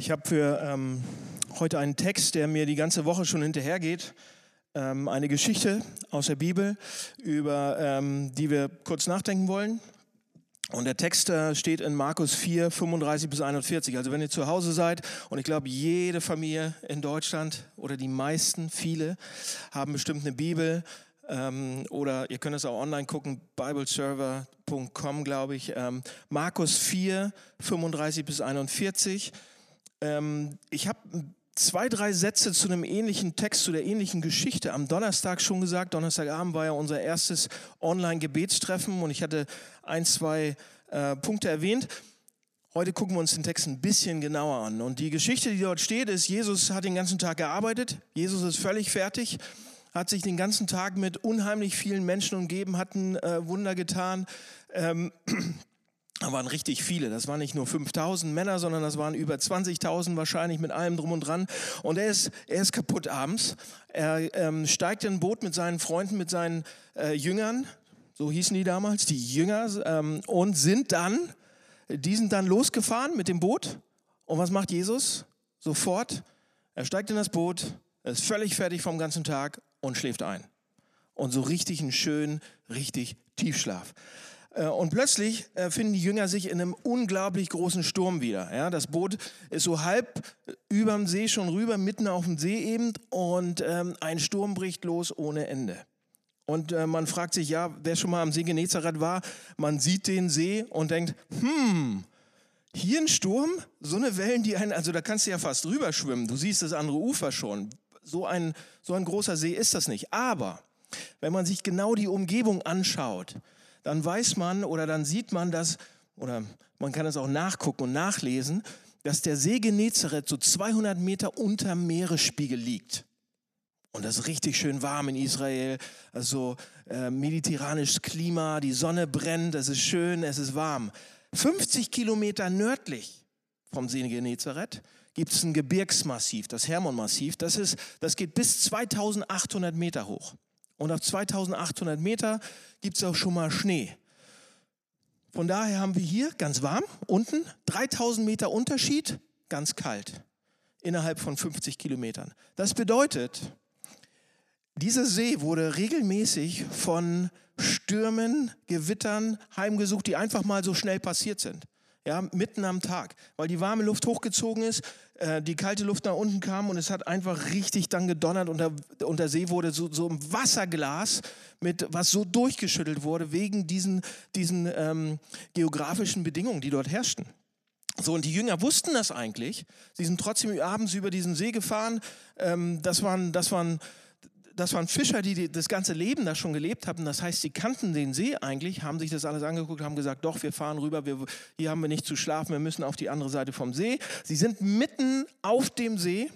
Ich habe für ähm, heute einen Text, der mir die ganze Woche schon hinterhergeht. Ähm, eine Geschichte aus der Bibel, über ähm, die wir kurz nachdenken wollen. Und der Text äh, steht in Markus 4, 35 bis 41. Also wenn ihr zu Hause seid, und ich glaube, jede Familie in Deutschland oder die meisten, viele, haben bestimmt eine Bibel. Ähm, oder ihr könnt es auch online gucken, bibleserver.com, glaube ich. Ähm, Markus 4, 35 bis 41. Ähm, ich habe zwei, drei Sätze zu einem ähnlichen Text, zu der ähnlichen Geschichte am Donnerstag schon gesagt. Donnerstagabend war ja unser erstes Online-Gebetstreffen und ich hatte ein, zwei äh, Punkte erwähnt. Heute gucken wir uns den Text ein bisschen genauer an. Und die Geschichte, die dort steht, ist, Jesus hat den ganzen Tag gearbeitet. Jesus ist völlig fertig, hat sich den ganzen Tag mit unheimlich vielen Menschen umgeben, hat ein äh, Wunder getan. Ähm, da waren richtig viele. Das waren nicht nur 5000 Männer, sondern das waren über 20.000 wahrscheinlich mit allem drum und dran. Und er ist, er ist kaputt abends. Er ähm, steigt in ein Boot mit seinen Freunden, mit seinen äh, Jüngern, so hießen die damals, die Jünger, ähm, und sind dann, die sind dann losgefahren mit dem Boot. Und was macht Jesus? Sofort, er steigt in das Boot, ist völlig fertig vom ganzen Tag und schläft ein. Und so richtig einen schönen, richtig Tiefschlaf. Äh, und plötzlich äh, finden die Jünger sich in einem unglaublich großen Sturm wieder. Ja, das Boot ist so halb über dem See schon rüber, mitten auf dem See eben, und ähm, ein Sturm bricht los ohne Ende. Und äh, man fragt sich, ja, wer schon mal am See Genezareth war, man sieht den See und denkt, hm, hier ein Sturm, so eine Wellen, die einen, also da kannst du ja fast rüber schwimmen. Du siehst das andere Ufer schon. So ein, so ein großer See ist das nicht. Aber wenn man sich genau die Umgebung anschaut, dann weiß man oder dann sieht man, dass, oder man kann es auch nachgucken und nachlesen, dass der See Genezareth so 200 Meter unter Meeresspiegel liegt. Und das ist richtig schön warm in Israel. Also äh, mediterranisches Klima, die Sonne brennt, es ist schön, es ist warm. 50 Kilometer nördlich vom See Genezareth gibt es ein Gebirgsmassiv, das Hermonmassiv. Das, das geht bis 2800 Meter hoch. Und auf 2800 Meter gibt es auch schon mal Schnee. Von daher haben wir hier ganz warm, unten 3000 Meter Unterschied, ganz kalt, innerhalb von 50 Kilometern. Das bedeutet, dieser See wurde regelmäßig von Stürmen, Gewittern heimgesucht, die einfach mal so schnell passiert sind ja, mitten am Tag, weil die warme Luft hochgezogen ist, äh, die kalte Luft nach unten kam und es hat einfach richtig dann gedonnert und der, und der See wurde so, so ein Wasserglas, mit, was so durchgeschüttelt wurde wegen diesen, diesen ähm, geografischen Bedingungen, die dort herrschten. So, und die Jünger wussten das eigentlich. Sie sind trotzdem abends über diesen See gefahren. Ähm, das waren, das waren das waren Fischer, die das ganze Leben da schon gelebt haben. Das heißt, sie kannten den See eigentlich, haben sich das alles angeguckt, haben gesagt, doch, wir fahren rüber, wir, hier haben wir nicht zu schlafen, wir müssen auf die andere Seite vom See. Sie sind mitten auf dem See,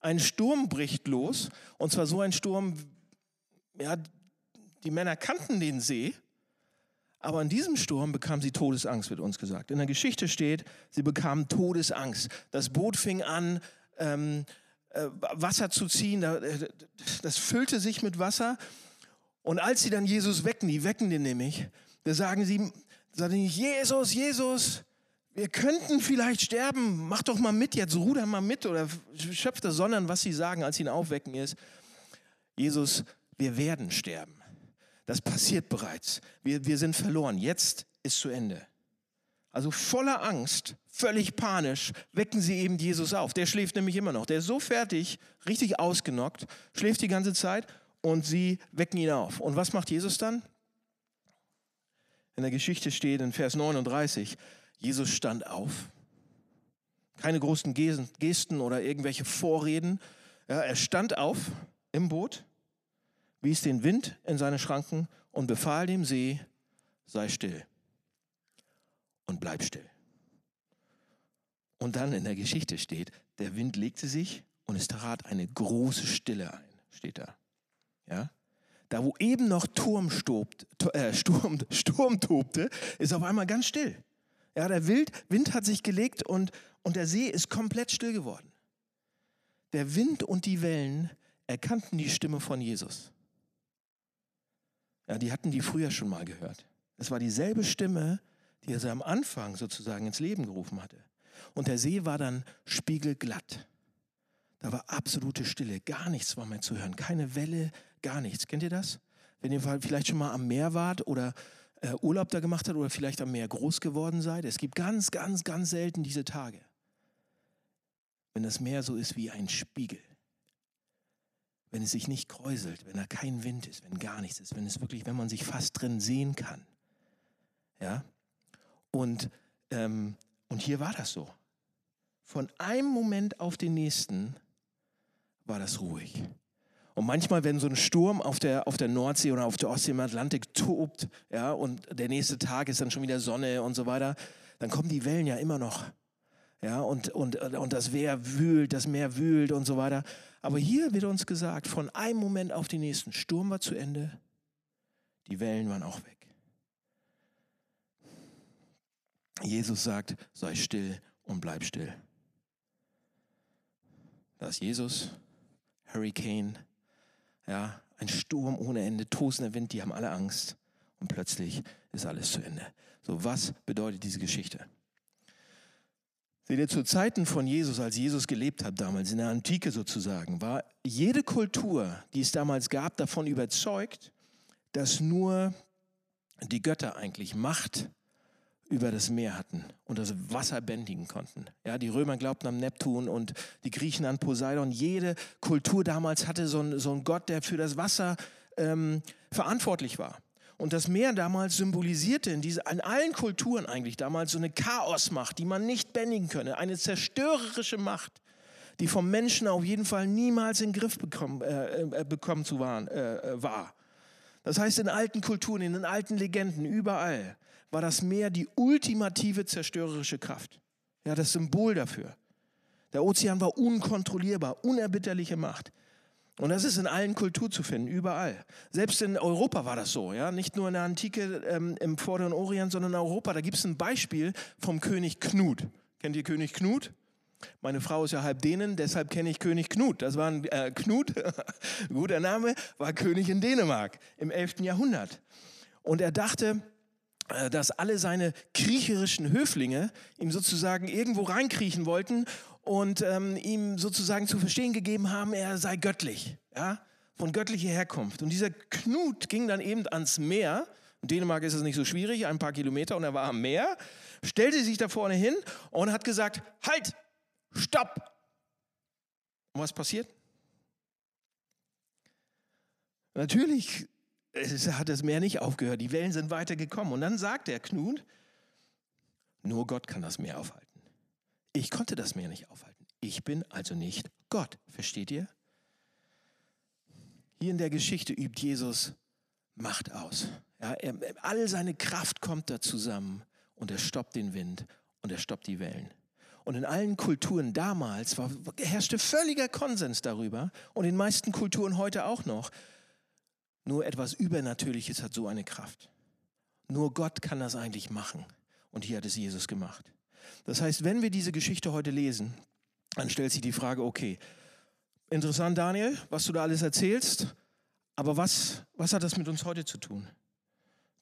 ein Sturm bricht los, und zwar so ein Sturm, ja, die Männer kannten den See, aber in diesem Sturm bekamen sie Todesangst, wird uns gesagt. In der Geschichte steht, sie bekamen Todesangst. Das Boot fing an, ähm, äh, Wasser zu ziehen. Äh, das füllte sich mit Wasser. Und als sie dann Jesus wecken, die wecken den nämlich, da sagen sie, sagen Jesus, Jesus, wir könnten vielleicht sterben, mach doch mal mit jetzt, ruder mal mit oder schöpft das, sondern was sie sagen, als sie ihn aufwecken, ist, Jesus, wir werden sterben. Das passiert bereits. Wir, wir sind verloren. Jetzt ist zu Ende. Also voller Angst, völlig panisch, wecken sie eben Jesus auf. Der schläft nämlich immer noch. Der ist so fertig, richtig ausgenockt, schläft die ganze Zeit und sie wecken ihn auf. Und was macht Jesus dann? In der Geschichte steht in Vers 39, Jesus stand auf. Keine großen Gesten oder irgendwelche Vorreden. Ja, er stand auf im Boot, wies den Wind in seine Schranken und befahl dem See, sei still und bleib still. Und dann in der Geschichte steht, der Wind legte sich und es trat eine große Stille ein, steht da. Ja? Da, wo eben noch Turm stobt, äh, Sturm, Sturm tobte, ist auf einmal ganz still. Ja, der Wind, Wind hat sich gelegt und, und der See ist komplett still geworden. Der Wind und die Wellen erkannten die Stimme von Jesus. Ja, die hatten die früher schon mal gehört. Es war dieselbe Stimme, die er am Anfang sozusagen ins Leben gerufen hatte. Und der See war dann spiegelglatt. Da war absolute Stille, gar nichts war mehr zu hören, keine Welle, gar nichts. Kennt ihr das? Wenn ihr vielleicht schon mal am Meer wart oder äh, Urlaub da gemacht habt oder vielleicht am Meer groß geworden seid. Es gibt ganz, ganz, ganz selten diese Tage, wenn das Meer so ist wie ein Spiegel. Wenn es sich nicht kräuselt, wenn da kein Wind ist, wenn gar nichts ist, wenn es wirklich, wenn man sich fast drin sehen kann. Ja? Und, ähm, und hier war das so. Von einem Moment auf den nächsten war das ruhig. Und manchmal, wenn so ein Sturm auf der, auf der Nordsee oder auf der Ostsee im Atlantik tobt, ja, und der nächste Tag ist dann schon wieder Sonne und so weiter, dann kommen die Wellen ja immer noch. Ja, und, und, und das Meer wühlt, das Meer wühlt und so weiter. Aber hier wird uns gesagt, von einem Moment auf den nächsten, Sturm war zu Ende, die Wellen waren auch weg. Jesus sagt, sei still und bleib still. Da ist Jesus, Hurricane, ja, ein Sturm ohne Ende, tosender Wind, die haben alle Angst. Und plötzlich ist alles zu Ende. So, was bedeutet diese Geschichte? Seht ihr, zu Zeiten von Jesus, als Jesus gelebt hat damals, in der Antike sozusagen, war jede Kultur, die es damals gab, davon überzeugt, dass nur die Götter eigentlich Macht über das Meer hatten und das Wasser bändigen konnten. Ja, die Römer glaubten an Neptun und die Griechen an Poseidon. Jede Kultur damals hatte so einen, so einen Gott, der für das Wasser ähm, verantwortlich war. Und das Meer damals symbolisierte in, diese, in allen Kulturen eigentlich damals so eine Chaosmacht, die man nicht bändigen könne, eine zerstörerische Macht, die vom Menschen auf jeden Fall niemals in den Griff bekommen, äh, äh, bekommen zu waren, äh, äh, war. Das heißt, in alten Kulturen, in den alten Legenden, überall war das Meer die ultimative zerstörerische Kraft. Ja, das Symbol dafür. Der Ozean war unkontrollierbar, unerbitterliche Macht. Und das ist in allen Kulturen zu finden, überall. Selbst in Europa war das so, ja, nicht nur in der Antike ähm, im Vorderen Orient, sondern in Europa. Da gibt es ein Beispiel vom König Knut. Kennt ihr König Knut? Meine Frau ist ja halb Dänen, deshalb kenne ich König Knut. Das war ein äh, Knut, guter Name, war König in Dänemark im 11. Jahrhundert. Und er dachte, dass alle seine kriecherischen Höflinge ihm sozusagen irgendwo reinkriechen wollten und ähm, ihm sozusagen zu verstehen gegeben haben, er sei göttlich, ja, von göttlicher Herkunft. Und dieser Knut ging dann eben ans Meer. In Dänemark ist es nicht so schwierig, ein paar Kilometer, und er war am Meer, stellte sich da vorne hin und hat gesagt, halt, stopp. Und was passiert? Natürlich es hat das Meer nicht aufgehört. Die Wellen sind weitergekommen. Und dann sagt der Knut, nur Gott kann das Meer aufhalten. Ich konnte das Meer nicht aufhalten. Ich bin also nicht Gott. Versteht ihr? Hier in der Geschichte übt Jesus Macht aus. Ja, er, all seine Kraft kommt da zusammen und er stoppt den Wind und er stoppt die Wellen. Und in allen Kulturen damals war, herrschte völliger Konsens darüber und in den meisten Kulturen heute auch noch, nur etwas Übernatürliches hat so eine Kraft. Nur Gott kann das eigentlich machen. Und hier hat es Jesus gemacht. Das heißt, wenn wir diese Geschichte heute lesen, dann stellt sich die Frage, okay, interessant Daniel, was du da alles erzählst, aber was, was hat das mit uns heute zu tun,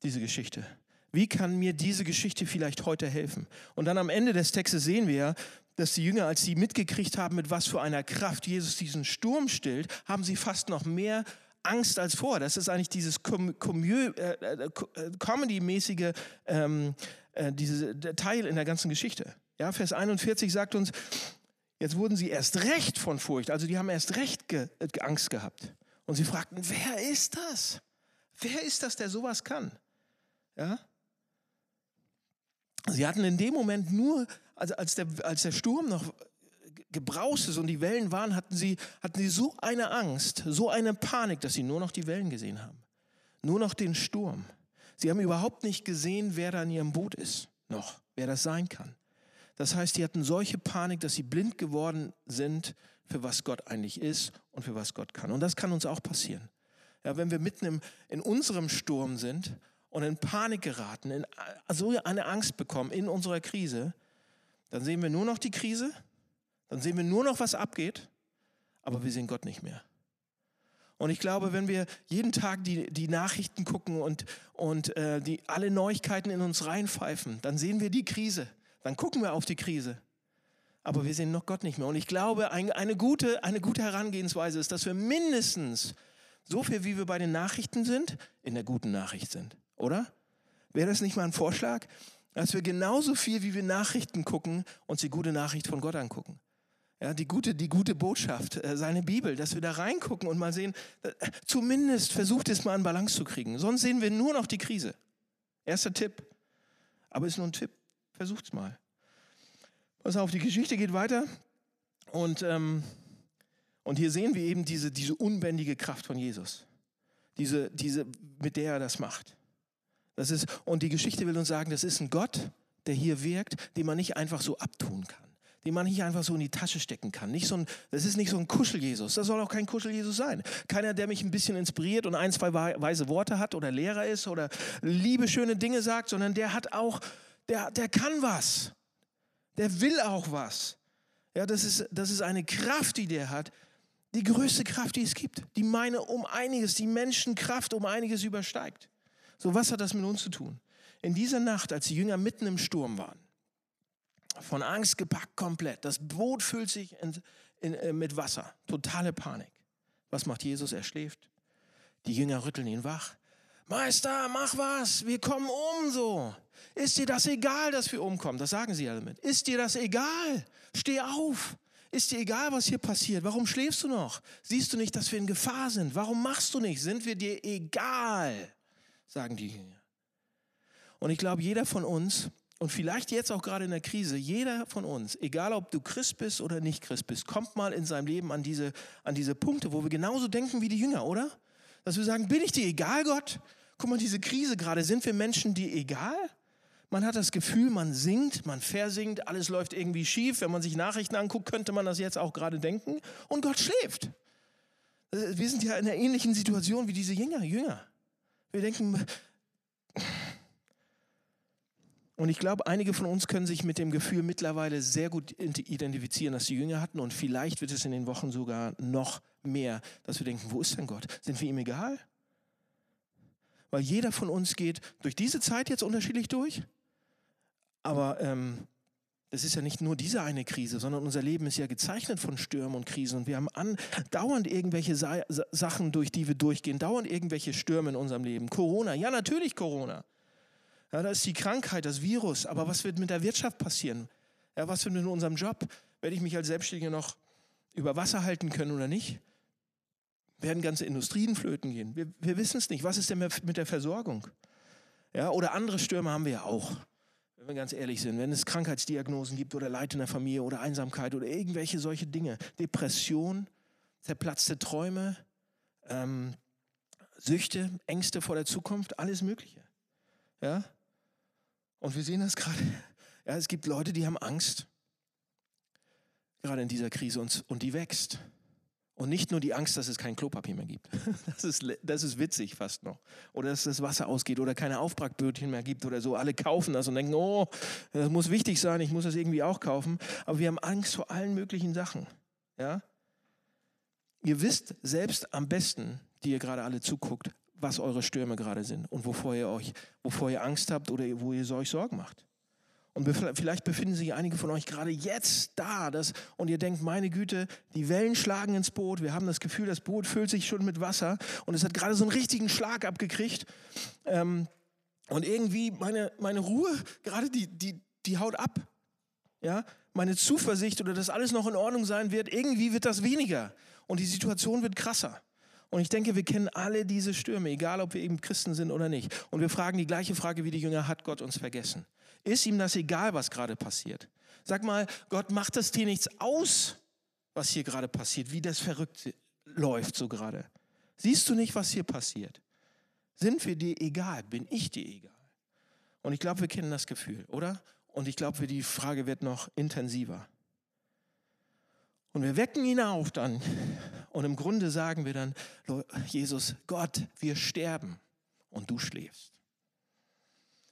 diese Geschichte? Wie kann mir diese Geschichte vielleicht heute helfen? Und dann am Ende des Textes sehen wir ja, dass die Jünger, als sie mitgekriegt haben, mit was für einer Kraft Jesus diesen Sturm stillt, haben sie fast noch mehr Angst als vor. Das ist eigentlich dieses Com äh, äh, äh, Comedy-mäßige ähm, äh, Teil in der ganzen Geschichte. Ja, Vers 41 sagt uns, jetzt wurden sie erst recht von Furcht, also die haben erst recht ge äh, Angst gehabt. Und sie fragten, wer ist das? Wer ist das, der sowas kann? Ja? Sie hatten in dem Moment nur, also als der, als der Sturm noch Gebraustes und die Wellen waren, hatten sie, hatten sie so eine Angst, so eine Panik, dass sie nur noch die Wellen gesehen haben. Nur noch den Sturm. Sie haben überhaupt nicht gesehen, wer da in ihrem Boot ist, noch, wer das sein kann. Das heißt, die hatten solche Panik, dass sie blind geworden sind, für was Gott eigentlich ist und für was Gott kann. Und das kann uns auch passieren. Ja, wenn wir mitten im, in unserem Sturm sind und in Panik geraten, in so eine Angst bekommen in unserer Krise, dann sehen wir nur noch die Krise dann sehen wir nur noch, was abgeht, aber wir sehen Gott nicht mehr. Und ich glaube, wenn wir jeden Tag die, die Nachrichten gucken und, und äh, die, alle Neuigkeiten in uns reinpfeifen, dann sehen wir die Krise. Dann gucken wir auf die Krise. aber wir sehen noch Gott nicht mehr. Und ich glaube, eine gute, eine gute Herangehensweise ist, dass wir mindestens so viel, wie wir bei den Nachrichten sind, in der guten Nachricht sind. Oder? Wäre das nicht mal ein Vorschlag? Dass wir genauso viel, wie wir Nachrichten gucken, uns die gute Nachricht von Gott angucken. Ja, die gute, die gute Botschaft, äh, seine Bibel, dass wir da reingucken und mal sehen, äh, zumindest versucht es mal in Balance zu kriegen. Sonst sehen wir nur noch die Krise. Erster Tipp. Aber ist nur ein Tipp. Versucht's mal. Pass auf, die Geschichte geht weiter. Und, ähm, und hier sehen wir eben diese, diese unbändige Kraft von Jesus. Diese, diese, mit der er das macht. Das ist, und die Geschichte will uns sagen, das ist ein Gott, der hier wirkt, den man nicht einfach so abtun kann. Den man nicht einfach so in die Tasche stecken kann. Nicht so ein, das ist nicht so ein Kuschel-Jesus. Das soll auch kein Kuschel-Jesus sein. Keiner, der mich ein bisschen inspiriert und ein, zwei weise Worte hat oder Lehrer ist oder liebe, schöne Dinge sagt, sondern der hat auch, der, der kann was der will auch was. Ja, das ist, das ist eine Kraft, die der hat, die größte Kraft, die es gibt, die meine um einiges, die Menschenkraft um einiges übersteigt. So, was hat das mit uns zu tun? In dieser Nacht, als die Jünger mitten im Sturm waren, von Angst gepackt komplett, das Boot füllt sich in, in, äh, mit Wasser, totale Panik. Was macht Jesus? Er schläft. Die Jünger rütteln ihn wach. Meister, mach was, wir kommen um so. Ist dir das egal, dass wir umkommen? Das sagen sie ja damit. Ist dir das egal? Steh auf. Ist dir egal, was hier passiert? Warum schläfst du noch? Siehst du nicht, dass wir in Gefahr sind? Warum machst du nicht? Sind wir dir egal? Sagen die Jünger. Und ich glaube, jeder von uns, und vielleicht jetzt auch gerade in der Krise, jeder von uns, egal ob du Christ bist oder nicht Christ bist, kommt mal in seinem Leben an diese, an diese Punkte, wo wir genauso denken wie die Jünger, oder? Dass wir sagen, bin ich dir egal, Gott? Guck mal, diese Krise gerade, sind wir Menschen dir egal? Man hat das Gefühl, man singt, man versingt, alles läuft irgendwie schief. Wenn man sich Nachrichten anguckt, könnte man das jetzt auch gerade denken. Und Gott schläft. Äh, wir sind ja in einer ähnlichen Situation wie diese Jünger. Jünger. Wir denken, und ich glaube, einige von uns können sich mit dem Gefühl mittlerweile sehr gut identifizieren, dass die Jünger hatten. Und vielleicht wird es in den Wochen sogar noch mehr, dass wir denken, wo ist denn Gott? Sind wir ihm egal? Weil jeder von uns geht durch diese Zeit jetzt unterschiedlich durch. Aber ähm, das ist ja nicht nur diese eine Krise, sondern unser Leben ist ja gezeichnet von Stürmen und Krisen. Und wir haben dauernd irgendwelche Sa Sachen, durch die wir durchgehen, dauernd irgendwelche Stürme in unserem Leben. Corona, ja natürlich Corona. Ja, da ist die Krankheit, das Virus. Aber was wird mit der Wirtschaft passieren? Ja, was wird mit unserem Job? Werde ich mich als Selbstständiger noch über Wasser halten können oder nicht? Werden ganze Industrien flöten gehen? Wir, wir wissen es nicht. Was ist denn mit der Versorgung? Ja, oder andere Stürme haben wir ja auch wenn wir ganz ehrlich sind, wenn es Krankheitsdiagnosen gibt oder Leid in der Familie oder Einsamkeit oder irgendwelche solche Dinge, Depression, zerplatzte Träume, ähm, Süchte, Ängste vor der Zukunft, alles Mögliche. Ja? Und wir sehen das gerade. Ja, es gibt Leute, die haben Angst, gerade in dieser Krise, und, und die wächst. Und nicht nur die Angst, dass es kein Klopapier mehr gibt. Das ist, das ist witzig fast noch. Oder dass das Wasser ausgeht oder keine Aufbrachbötchen mehr gibt oder so. Alle kaufen das und denken, oh, das muss wichtig sein, ich muss das irgendwie auch kaufen. Aber wir haben Angst vor allen möglichen Sachen. Ja? Ihr wisst selbst am besten, die ihr gerade alle zuguckt, was eure Stürme gerade sind und wovor ihr euch, wovor ihr Angst habt oder wo ihr euch Sorgen macht. Und vielleicht befinden sich einige von euch gerade jetzt da das, und ihr denkt, meine Güte, die Wellen schlagen ins Boot. Wir haben das Gefühl, das Boot füllt sich schon mit Wasser und es hat gerade so einen richtigen Schlag abgekriegt. Ähm, und irgendwie meine, meine Ruhe, gerade die, die, die haut ab. Ja? Meine Zuversicht oder dass alles noch in Ordnung sein wird, irgendwie wird das weniger und die Situation wird krasser. Und ich denke, wir kennen alle diese Stürme, egal ob wir eben Christen sind oder nicht. Und wir fragen die gleiche Frage wie die Jünger, hat Gott uns vergessen? Ist ihm das egal, was gerade passiert? Sag mal, Gott macht das dir nichts aus, was hier gerade passiert, wie das verrückt läuft so gerade. Siehst du nicht, was hier passiert? Sind wir dir egal? Bin ich dir egal? Und ich glaube, wir kennen das Gefühl, oder? Und ich glaube, die Frage wird noch intensiver. Und wir wecken ihn auf dann. Und im Grunde sagen wir dann, Jesus, Gott, wir sterben und du schläfst.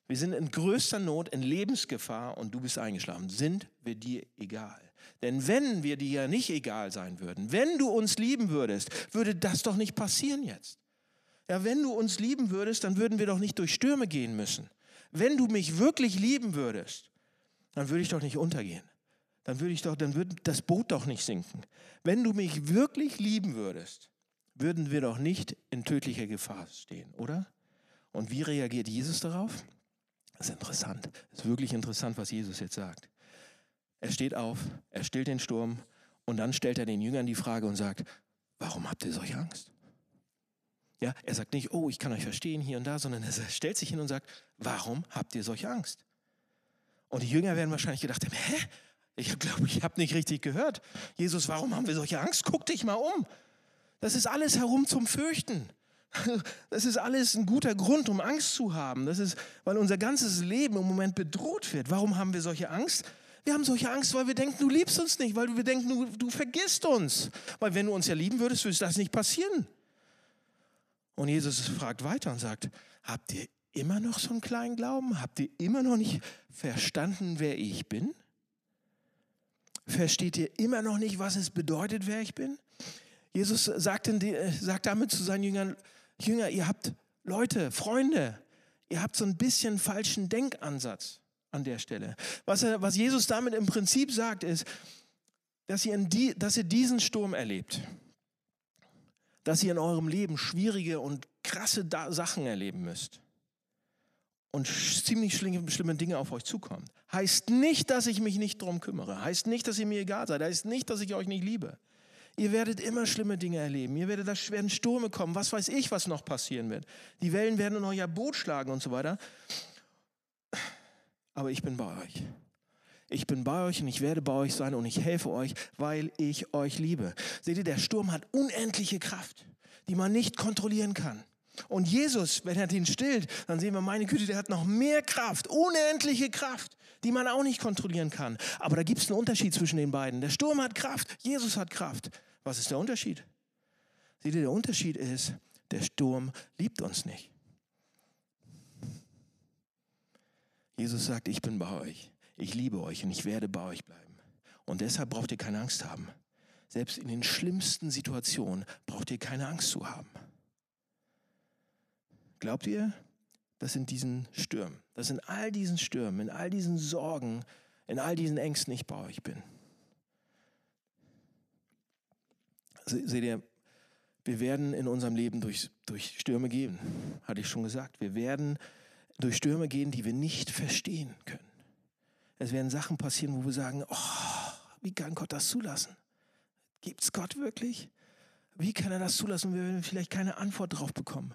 Wir sind in größter Not, in Lebensgefahr und du bist eingeschlafen. Sind wir dir egal? Denn wenn wir dir ja nicht egal sein würden, wenn du uns lieben würdest, würde das doch nicht passieren jetzt. Ja, wenn du uns lieben würdest, dann würden wir doch nicht durch Stürme gehen müssen. Wenn du mich wirklich lieben würdest, dann würde ich doch nicht untergehen. Dann würde ich doch, dann würde das Boot doch nicht sinken. Wenn du mich wirklich lieben würdest, würden wir doch nicht in tödlicher Gefahr stehen, oder? Und wie reagiert Jesus darauf? Das ist interessant. Das ist wirklich interessant, was Jesus jetzt sagt. Er steht auf, er stillt den Sturm und dann stellt er den Jüngern die Frage und sagt, warum habt ihr solche Angst? Ja, er sagt nicht, oh, ich kann euch verstehen hier und da, sondern er stellt sich hin und sagt, warum habt ihr solche Angst? Und die Jünger werden wahrscheinlich gedacht haben, hä? Ich glaube, ich habe nicht richtig gehört. Jesus, warum haben wir solche Angst? Guck dich mal um. Das ist alles herum zum Fürchten. Das ist alles ein guter Grund, um Angst zu haben. Das ist, weil unser ganzes Leben im Moment bedroht wird. Warum haben wir solche Angst? Wir haben solche Angst, weil wir denken, du liebst uns nicht, weil wir denken, du, du vergisst uns. Weil wenn du uns ja lieben würdest, würde das nicht passieren. Und Jesus fragt weiter und sagt, habt ihr immer noch so einen kleinen Glauben? Habt ihr immer noch nicht verstanden, wer ich bin? Versteht ihr immer noch nicht, was es bedeutet, wer ich bin? Jesus sagt, die, äh, sagt damit zu seinen Jüngern, Jünger, ihr habt Leute, Freunde, ihr habt so ein bisschen falschen Denkansatz an der Stelle. Was, er, was Jesus damit im Prinzip sagt, ist, dass ihr, die, dass ihr diesen Sturm erlebt. Dass ihr in eurem Leben schwierige und krasse da Sachen erleben müsst. Und ziemlich schlimme, Dinge auf euch zukommen. Heißt nicht, dass ich mich nicht darum kümmere. Heißt nicht, dass ihr mir egal seid. Heißt nicht, dass ich euch nicht liebe. Ihr werdet immer schlimme Dinge erleben. Ihr werdet, da werden Stürme kommen. Was weiß ich, was noch passieren wird. Die Wellen werden in euer Boot schlagen und so weiter. Aber ich bin bei euch. Ich bin bei euch und ich werde bei euch sein und ich helfe euch, weil ich euch liebe. Seht ihr, der Sturm hat unendliche Kraft, die man nicht kontrollieren kann. Und Jesus, wenn er den stillt, dann sehen wir, meine Güte, der hat noch mehr Kraft, unendliche Kraft, die man auch nicht kontrollieren kann. Aber da gibt es einen Unterschied zwischen den beiden. Der Sturm hat Kraft, Jesus hat Kraft. Was ist der Unterschied? Seht ihr, der Unterschied ist, der Sturm liebt uns nicht. Jesus sagt, ich bin bei euch, ich liebe euch und ich werde bei euch bleiben. Und deshalb braucht ihr keine Angst haben. Selbst in den schlimmsten Situationen braucht ihr keine Angst zu haben. Glaubt ihr, dass in diesen Stürmen, dass in all diesen Stürmen, in all diesen Sorgen, in all diesen Ängsten ich bei euch bin? Seht ihr, wir werden in unserem Leben durch, durch Stürme gehen, hatte ich schon gesagt. Wir werden durch Stürme gehen, die wir nicht verstehen können. Es werden Sachen passieren, wo wir sagen, oh, wie kann Gott das zulassen? Gibt es Gott wirklich? Wie kann er das zulassen? Wir werden vielleicht keine Antwort darauf bekommen.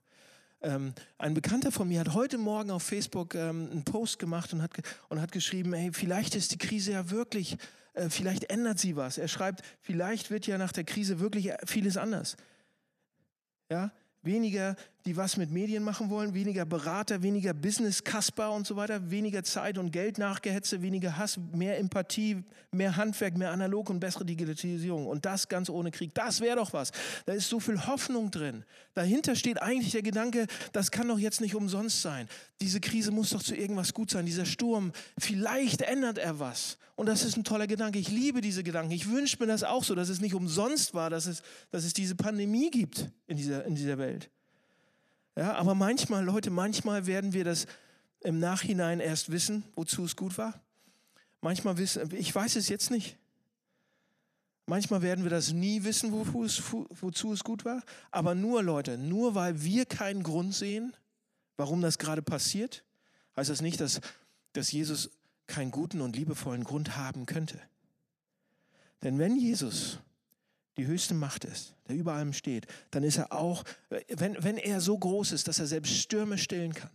Ähm, ein Bekannter von mir hat heute Morgen auf Facebook ähm, einen Post gemacht und hat, und hat geschrieben, hey, vielleicht ist die Krise ja wirklich äh, vielleicht ändert sie was. Er schreibt, vielleicht wird ja nach der Krise wirklich vieles anders. Ja, weniger, die was mit Medien machen wollen, weniger Berater, weniger Business-Kasper und so weiter, weniger Zeit und Geld nachgehetze, weniger Hass, mehr Empathie, mehr Handwerk, mehr Analog und bessere Digitalisierung. Und das ganz ohne Krieg. Das wäre doch was. Da ist so viel Hoffnung drin. Dahinter steht eigentlich der Gedanke, das kann doch jetzt nicht umsonst sein. Diese Krise muss doch zu irgendwas gut sein. Dieser Sturm, vielleicht ändert er was. Und das ist ein toller Gedanke. Ich liebe diese Gedanken. Ich wünsche mir das auch so, dass es nicht umsonst war, dass es, dass es diese Pandemie gibt in dieser, in dieser Welt. Ja, aber manchmal, Leute, manchmal werden wir das im Nachhinein erst wissen, wozu es gut war. Manchmal wissen, ich weiß es jetzt nicht. Manchmal werden wir das nie wissen, wo, es, wozu es gut war. Aber nur, Leute, nur weil wir keinen Grund sehen, warum das gerade passiert, heißt das nicht, dass, dass Jesus keinen guten und liebevollen Grund haben könnte. Denn wenn Jesus die höchste Macht ist, der über allem steht, dann ist er auch, wenn, wenn er so groß ist, dass er selbst Stürme stillen kann,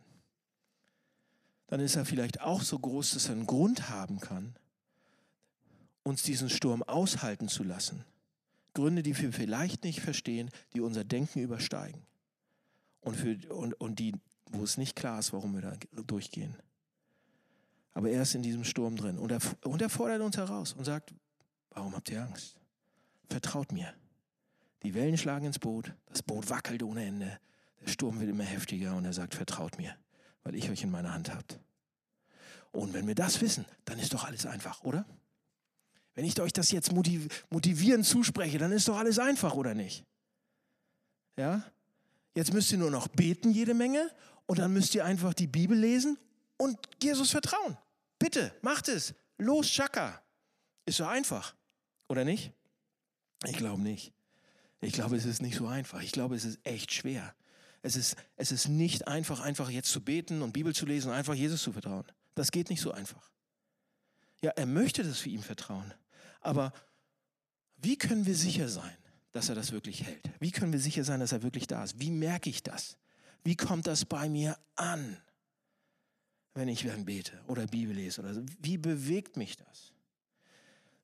dann ist er vielleicht auch so groß, dass er einen Grund haben kann, uns diesen Sturm aushalten zu lassen. Gründe, die wir vielleicht nicht verstehen, die unser Denken übersteigen. Und, für, und, und die, wo es nicht klar ist, warum wir da durchgehen. Aber er ist in diesem Sturm drin. Und er, und er fordert uns heraus und sagt, warum habt ihr Angst? Vertraut mir. Die Wellen schlagen ins Boot, das Boot wackelt ohne Ende, der Sturm wird immer heftiger und er sagt, vertraut mir, weil ich euch in meiner Hand habt. Und wenn wir das wissen, dann ist doch alles einfach, oder? Wenn ich euch das jetzt motivierend zuspreche, dann ist doch alles einfach, oder nicht? Ja? Jetzt müsst ihr nur noch beten jede Menge und dann müsst ihr einfach die Bibel lesen und Jesus vertrauen. Bitte, macht es. Los, Chaka. Ist so einfach, oder nicht? Ich glaube nicht. Ich glaube, es ist nicht so einfach. Ich glaube, es ist echt schwer. Es ist, es ist nicht einfach, einfach jetzt zu beten und Bibel zu lesen und einfach Jesus zu vertrauen. Das geht nicht so einfach. Ja, er möchte, dass wir ihm vertrauen. Aber wie können wir sicher sein, dass er das wirklich hält? Wie können wir sicher sein, dass er wirklich da ist? Wie merke ich das? Wie kommt das bei mir an, wenn ich dann bete oder Bibel lese? Oder so? Wie bewegt mich das?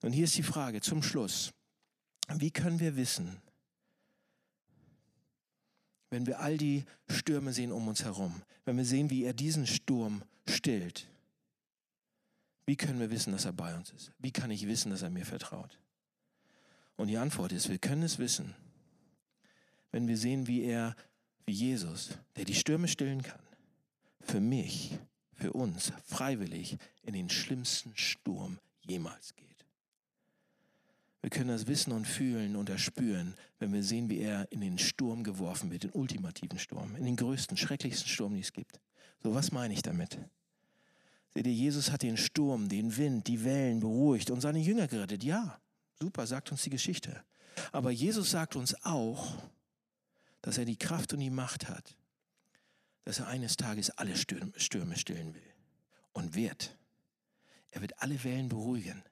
Und hier ist die Frage zum Schluss. Wie können wir wissen, wenn wir all die Stürme sehen um uns herum, wenn wir sehen, wie er diesen Sturm stillt, wie können wir wissen, dass er bei uns ist? Wie kann ich wissen, dass er mir vertraut? Und die Antwort ist, wir können es wissen, wenn wir sehen, wie er, wie Jesus, der die Stürme stillen kann, für mich, für uns, freiwillig in den schlimmsten Sturm jemals geht. Wir können das wissen und fühlen und erspüren, wenn wir sehen, wie er in den Sturm geworfen wird, den ultimativen Sturm, in den größten, schrecklichsten Sturm, den es gibt. So, was meine ich damit? Seht ihr, Jesus hat den Sturm, den Wind, die Wellen beruhigt und seine Jünger gerettet. Ja, super, sagt uns die Geschichte. Aber Jesus sagt uns auch, dass er die Kraft und die Macht hat, dass er eines Tages alle Stürme stillen will und wird. Er wird alle Wellen beruhigen.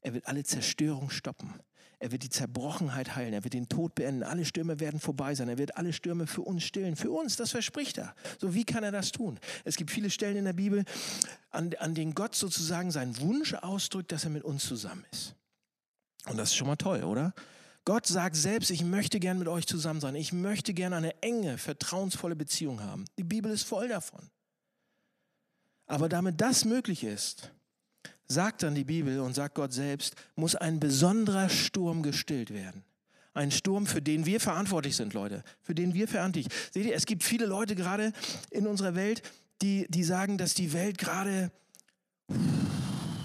Er wird alle Zerstörung stoppen. Er wird die Zerbrochenheit heilen. Er wird den Tod beenden. Alle Stürme werden vorbei sein. Er wird alle Stürme für uns stillen. Für uns, das verspricht er. So, wie kann er das tun? Es gibt viele Stellen in der Bibel, an, an denen Gott sozusagen seinen Wunsch ausdrückt, dass er mit uns zusammen ist. Und das ist schon mal toll, oder? Gott sagt selbst, ich möchte gern mit euch zusammen sein. Ich möchte gern eine enge, vertrauensvolle Beziehung haben. Die Bibel ist voll davon. Aber damit das möglich ist, sagt dann die Bibel und sagt Gott selbst, muss ein besonderer Sturm gestillt werden. Ein Sturm, für den wir verantwortlich sind, Leute. Für den wir verantwortlich. Seht ihr, es gibt viele Leute gerade in unserer Welt, die, die sagen, dass die Welt gerade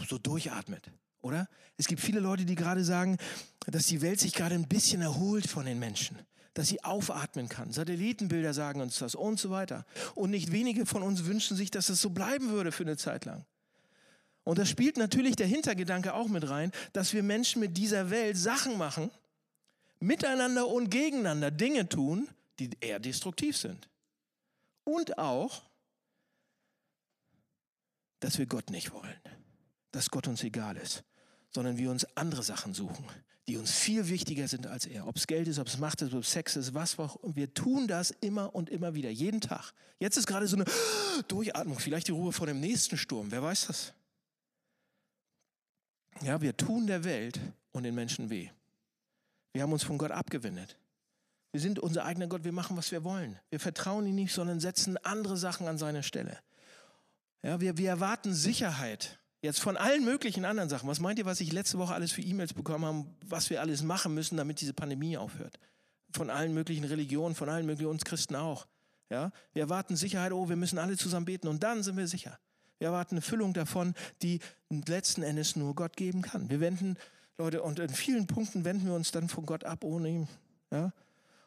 so durchatmet, oder? Es gibt viele Leute, die gerade sagen, dass die Welt sich gerade ein bisschen erholt von den Menschen dass sie aufatmen kann. Satellitenbilder sagen uns das und so weiter. Und nicht wenige von uns wünschen sich, dass es so bleiben würde für eine Zeit lang. Und da spielt natürlich der Hintergedanke auch mit rein, dass wir Menschen mit dieser Welt Sachen machen, miteinander und gegeneinander Dinge tun, die eher destruktiv sind. Und auch, dass wir Gott nicht wollen, dass Gott uns egal ist, sondern wir uns andere Sachen suchen, die uns viel wichtiger sind als er. Ob es Geld ist, ob es Macht ist, ob es Sex ist, was auch. Und wir tun das immer und immer wieder, jeden Tag. Jetzt ist gerade so eine Durchatmung, vielleicht die Ruhe vor dem nächsten Sturm, wer weiß das? Ja, wir tun der Welt und den Menschen weh. Wir haben uns von Gott abgewendet. Wir sind unser eigener Gott, wir machen, was wir wollen. Wir vertrauen ihm nicht, sondern setzen andere Sachen an seine Stelle. Ja, wir, wir erwarten Sicherheit. Jetzt von allen möglichen anderen Sachen. Was meint ihr, was ich letzte Woche alles für E-Mails bekommen habe, was wir alles machen müssen, damit diese Pandemie aufhört? Von allen möglichen Religionen, von allen möglichen, uns Christen auch. Ja, wir erwarten Sicherheit, oh, wir müssen alle zusammen beten und dann sind wir sicher. Wir erwarten eine Füllung davon, die letzten Endes nur Gott geben kann. Wir wenden, Leute, und in vielen Punkten wenden wir uns dann von Gott ab ohne ihn. Ja?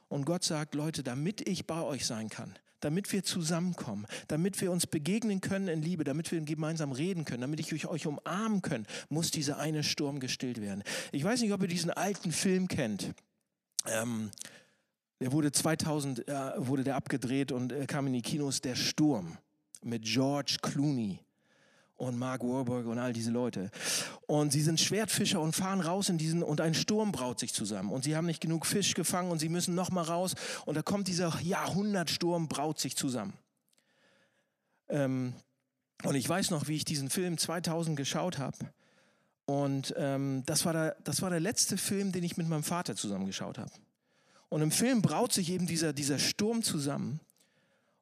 Und Gott sagt, Leute, damit ich bei euch sein kann, damit wir zusammenkommen, damit wir uns begegnen können in Liebe, damit wir gemeinsam reden können, damit ich euch umarmen kann, muss dieser eine Sturm gestillt werden. Ich weiß nicht, ob ihr diesen alten Film kennt. Ähm, der wurde 2000 äh, wurde der abgedreht und äh, kam in die Kinos. Der Sturm mit George Clooney und Mark Warburg und all diese Leute. Und sie sind Schwertfischer und fahren raus in diesen, und ein Sturm braut sich zusammen. Und sie haben nicht genug Fisch gefangen und sie müssen nochmal raus. Und da kommt dieser Jahrhundertsturm, braut sich zusammen. Ähm, und ich weiß noch, wie ich diesen Film 2000 geschaut habe. Und ähm, das, war der, das war der letzte Film, den ich mit meinem Vater zusammen geschaut habe. Und im Film braut sich eben dieser, dieser Sturm zusammen.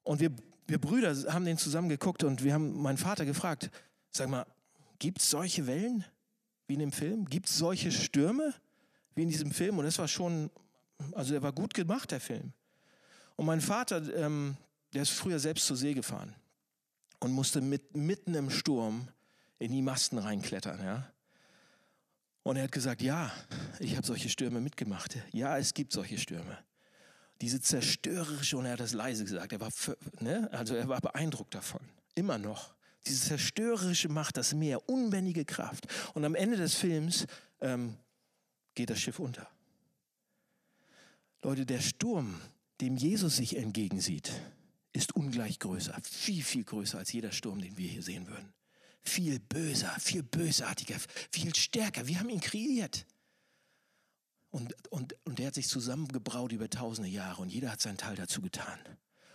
Und wir wir Brüder haben den zusammen geguckt und wir haben meinen Vater gefragt, sag mal, gibt es solche Wellen wie in dem Film? Gibt es solche Stürme wie in diesem Film? Und das war schon, also der war gut gemacht, der Film. Und mein Vater, ähm, der ist früher selbst zur See gefahren und musste mit, mitten im Sturm in die Masten reinklettern. Ja? Und er hat gesagt, ja, ich habe solche Stürme mitgemacht. Ja, es gibt solche Stürme diese zerstörerische, und er hat das leise gesagt, er war, ne, also er war beeindruckt davon, immer noch. diese zerstörerische Macht, das Meer, unbändige Kraft. Und am Ende des Films ähm, geht das Schiff unter. Leute, der Sturm, dem Jesus sich entgegensieht, ist ungleich größer, viel, viel größer als jeder Sturm, den wir hier sehen würden. Viel böser, viel bösartiger, viel stärker. Wir haben ihn kreiert. Und, und, und der hat sich zusammengebraut über tausende Jahre und jeder hat seinen Teil dazu getan.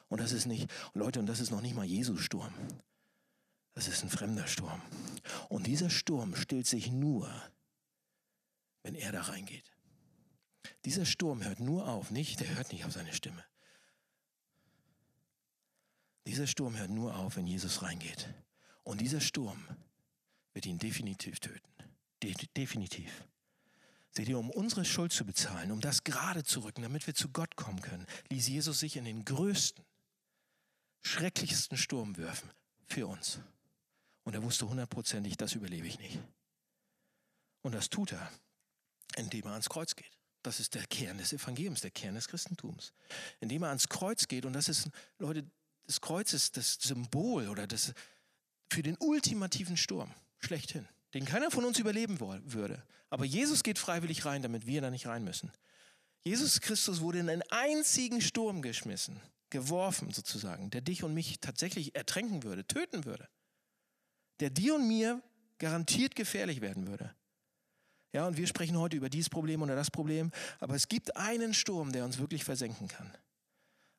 Und das ist nicht, Leute, und das ist noch nicht mal Jesus Sturm. Das ist ein fremder Sturm. Und dieser Sturm stillt sich nur, wenn er da reingeht. Dieser Sturm hört nur auf, nicht, der hört nicht auf seine Stimme. Dieser Sturm hört nur auf, wenn Jesus reingeht. Und dieser Sturm wird ihn definitiv töten. De definitiv. Seht ihr, um unsere Schuld zu bezahlen, um das gerade zu rücken, damit wir zu Gott kommen können, ließ Jesus sich in den größten, schrecklichsten Sturm werfen für uns. Und er wusste hundertprozentig, das überlebe ich nicht. Und das tut er, indem er ans Kreuz geht. Das ist der Kern des Evangeliums, der Kern des Christentums. Indem er ans Kreuz geht, und das ist, Leute, das Kreuz ist das Symbol oder das für den ultimativen Sturm schlechthin den keiner von uns überleben würde. Aber Jesus geht freiwillig rein, damit wir da nicht rein müssen. Jesus Christus wurde in einen einzigen Sturm geschmissen, geworfen sozusagen, der dich und mich tatsächlich ertränken würde, töten würde. Der dir und mir garantiert gefährlich werden würde. Ja, und wir sprechen heute über dieses Problem oder das Problem, aber es gibt einen Sturm, der uns wirklich versenken kann.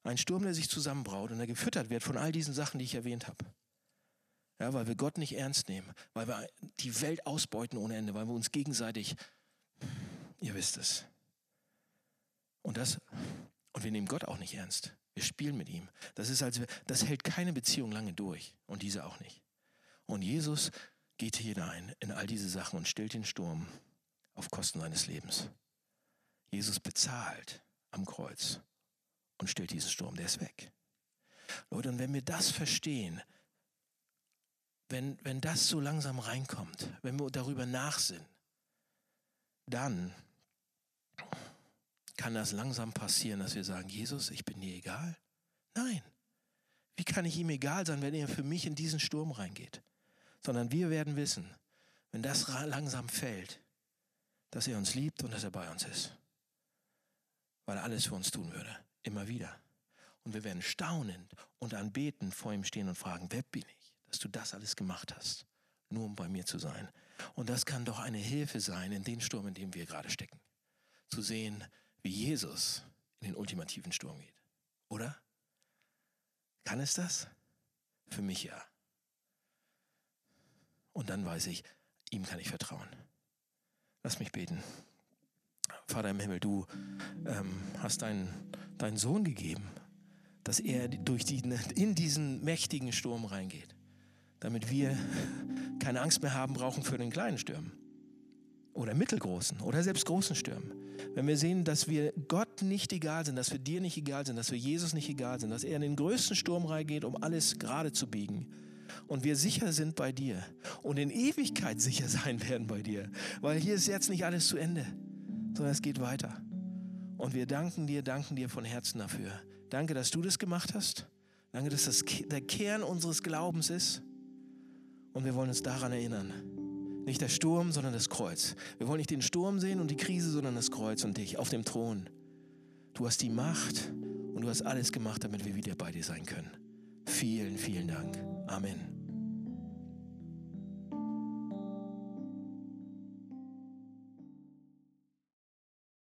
Ein Sturm, der sich zusammenbraut und der gefüttert wird von all diesen Sachen, die ich erwähnt habe. Ja, weil wir Gott nicht ernst nehmen, weil wir die Welt ausbeuten ohne Ende, weil wir uns gegenseitig, ihr wisst es. Und das, und wir nehmen Gott auch nicht ernst. Wir spielen mit ihm. Das ist als, das hält keine Beziehung lange durch und diese auch nicht. Und Jesus geht hinein in all diese Sachen und stillt den Sturm auf Kosten seines Lebens. Jesus bezahlt am Kreuz und stillt diesen Sturm, der ist weg. Leute, und wenn wir das verstehen, wenn, wenn das so langsam reinkommt, wenn wir darüber nachsinnen, dann kann das langsam passieren, dass wir sagen, Jesus, ich bin dir egal? Nein. Wie kann ich ihm egal sein, wenn er für mich in diesen Sturm reingeht? Sondern wir werden wissen, wenn das langsam fällt, dass er uns liebt und dass er bei uns ist. Weil er alles für uns tun würde. Immer wieder. Und wir werden staunend und anbeten vor ihm stehen und fragen, wer bin ich? Dass du das alles gemacht hast, nur um bei mir zu sein. Und das kann doch eine Hilfe sein in den Sturm, in dem wir gerade stecken. Zu sehen, wie Jesus in den ultimativen Sturm geht. Oder? Kann es das? Für mich ja. Und dann weiß ich, ihm kann ich vertrauen. Lass mich beten. Vater im Himmel, du ähm, hast deinen, deinen Sohn gegeben, dass er durch die, in diesen mächtigen Sturm reingeht damit wir keine Angst mehr haben brauchen für den kleinen Stürmen oder mittelgroßen oder selbst großen Stürmen. Wenn wir sehen, dass wir Gott nicht egal sind, dass wir dir nicht egal sind, dass wir Jesus nicht egal sind, dass er in den größten Sturm reingeht, um alles gerade zu biegen und wir sicher sind bei dir und in Ewigkeit sicher sein werden bei dir, weil hier ist jetzt nicht alles zu Ende, sondern es geht weiter. Und wir danken dir, danken dir von Herzen dafür. Danke, dass du das gemacht hast. Danke, dass das der Kern unseres Glaubens ist. Und wir wollen uns daran erinnern. Nicht der Sturm, sondern das Kreuz. Wir wollen nicht den Sturm sehen und die Krise, sondern das Kreuz und dich auf dem Thron. Du hast die Macht und du hast alles gemacht, damit wir wieder bei dir sein können. Vielen, vielen Dank. Amen.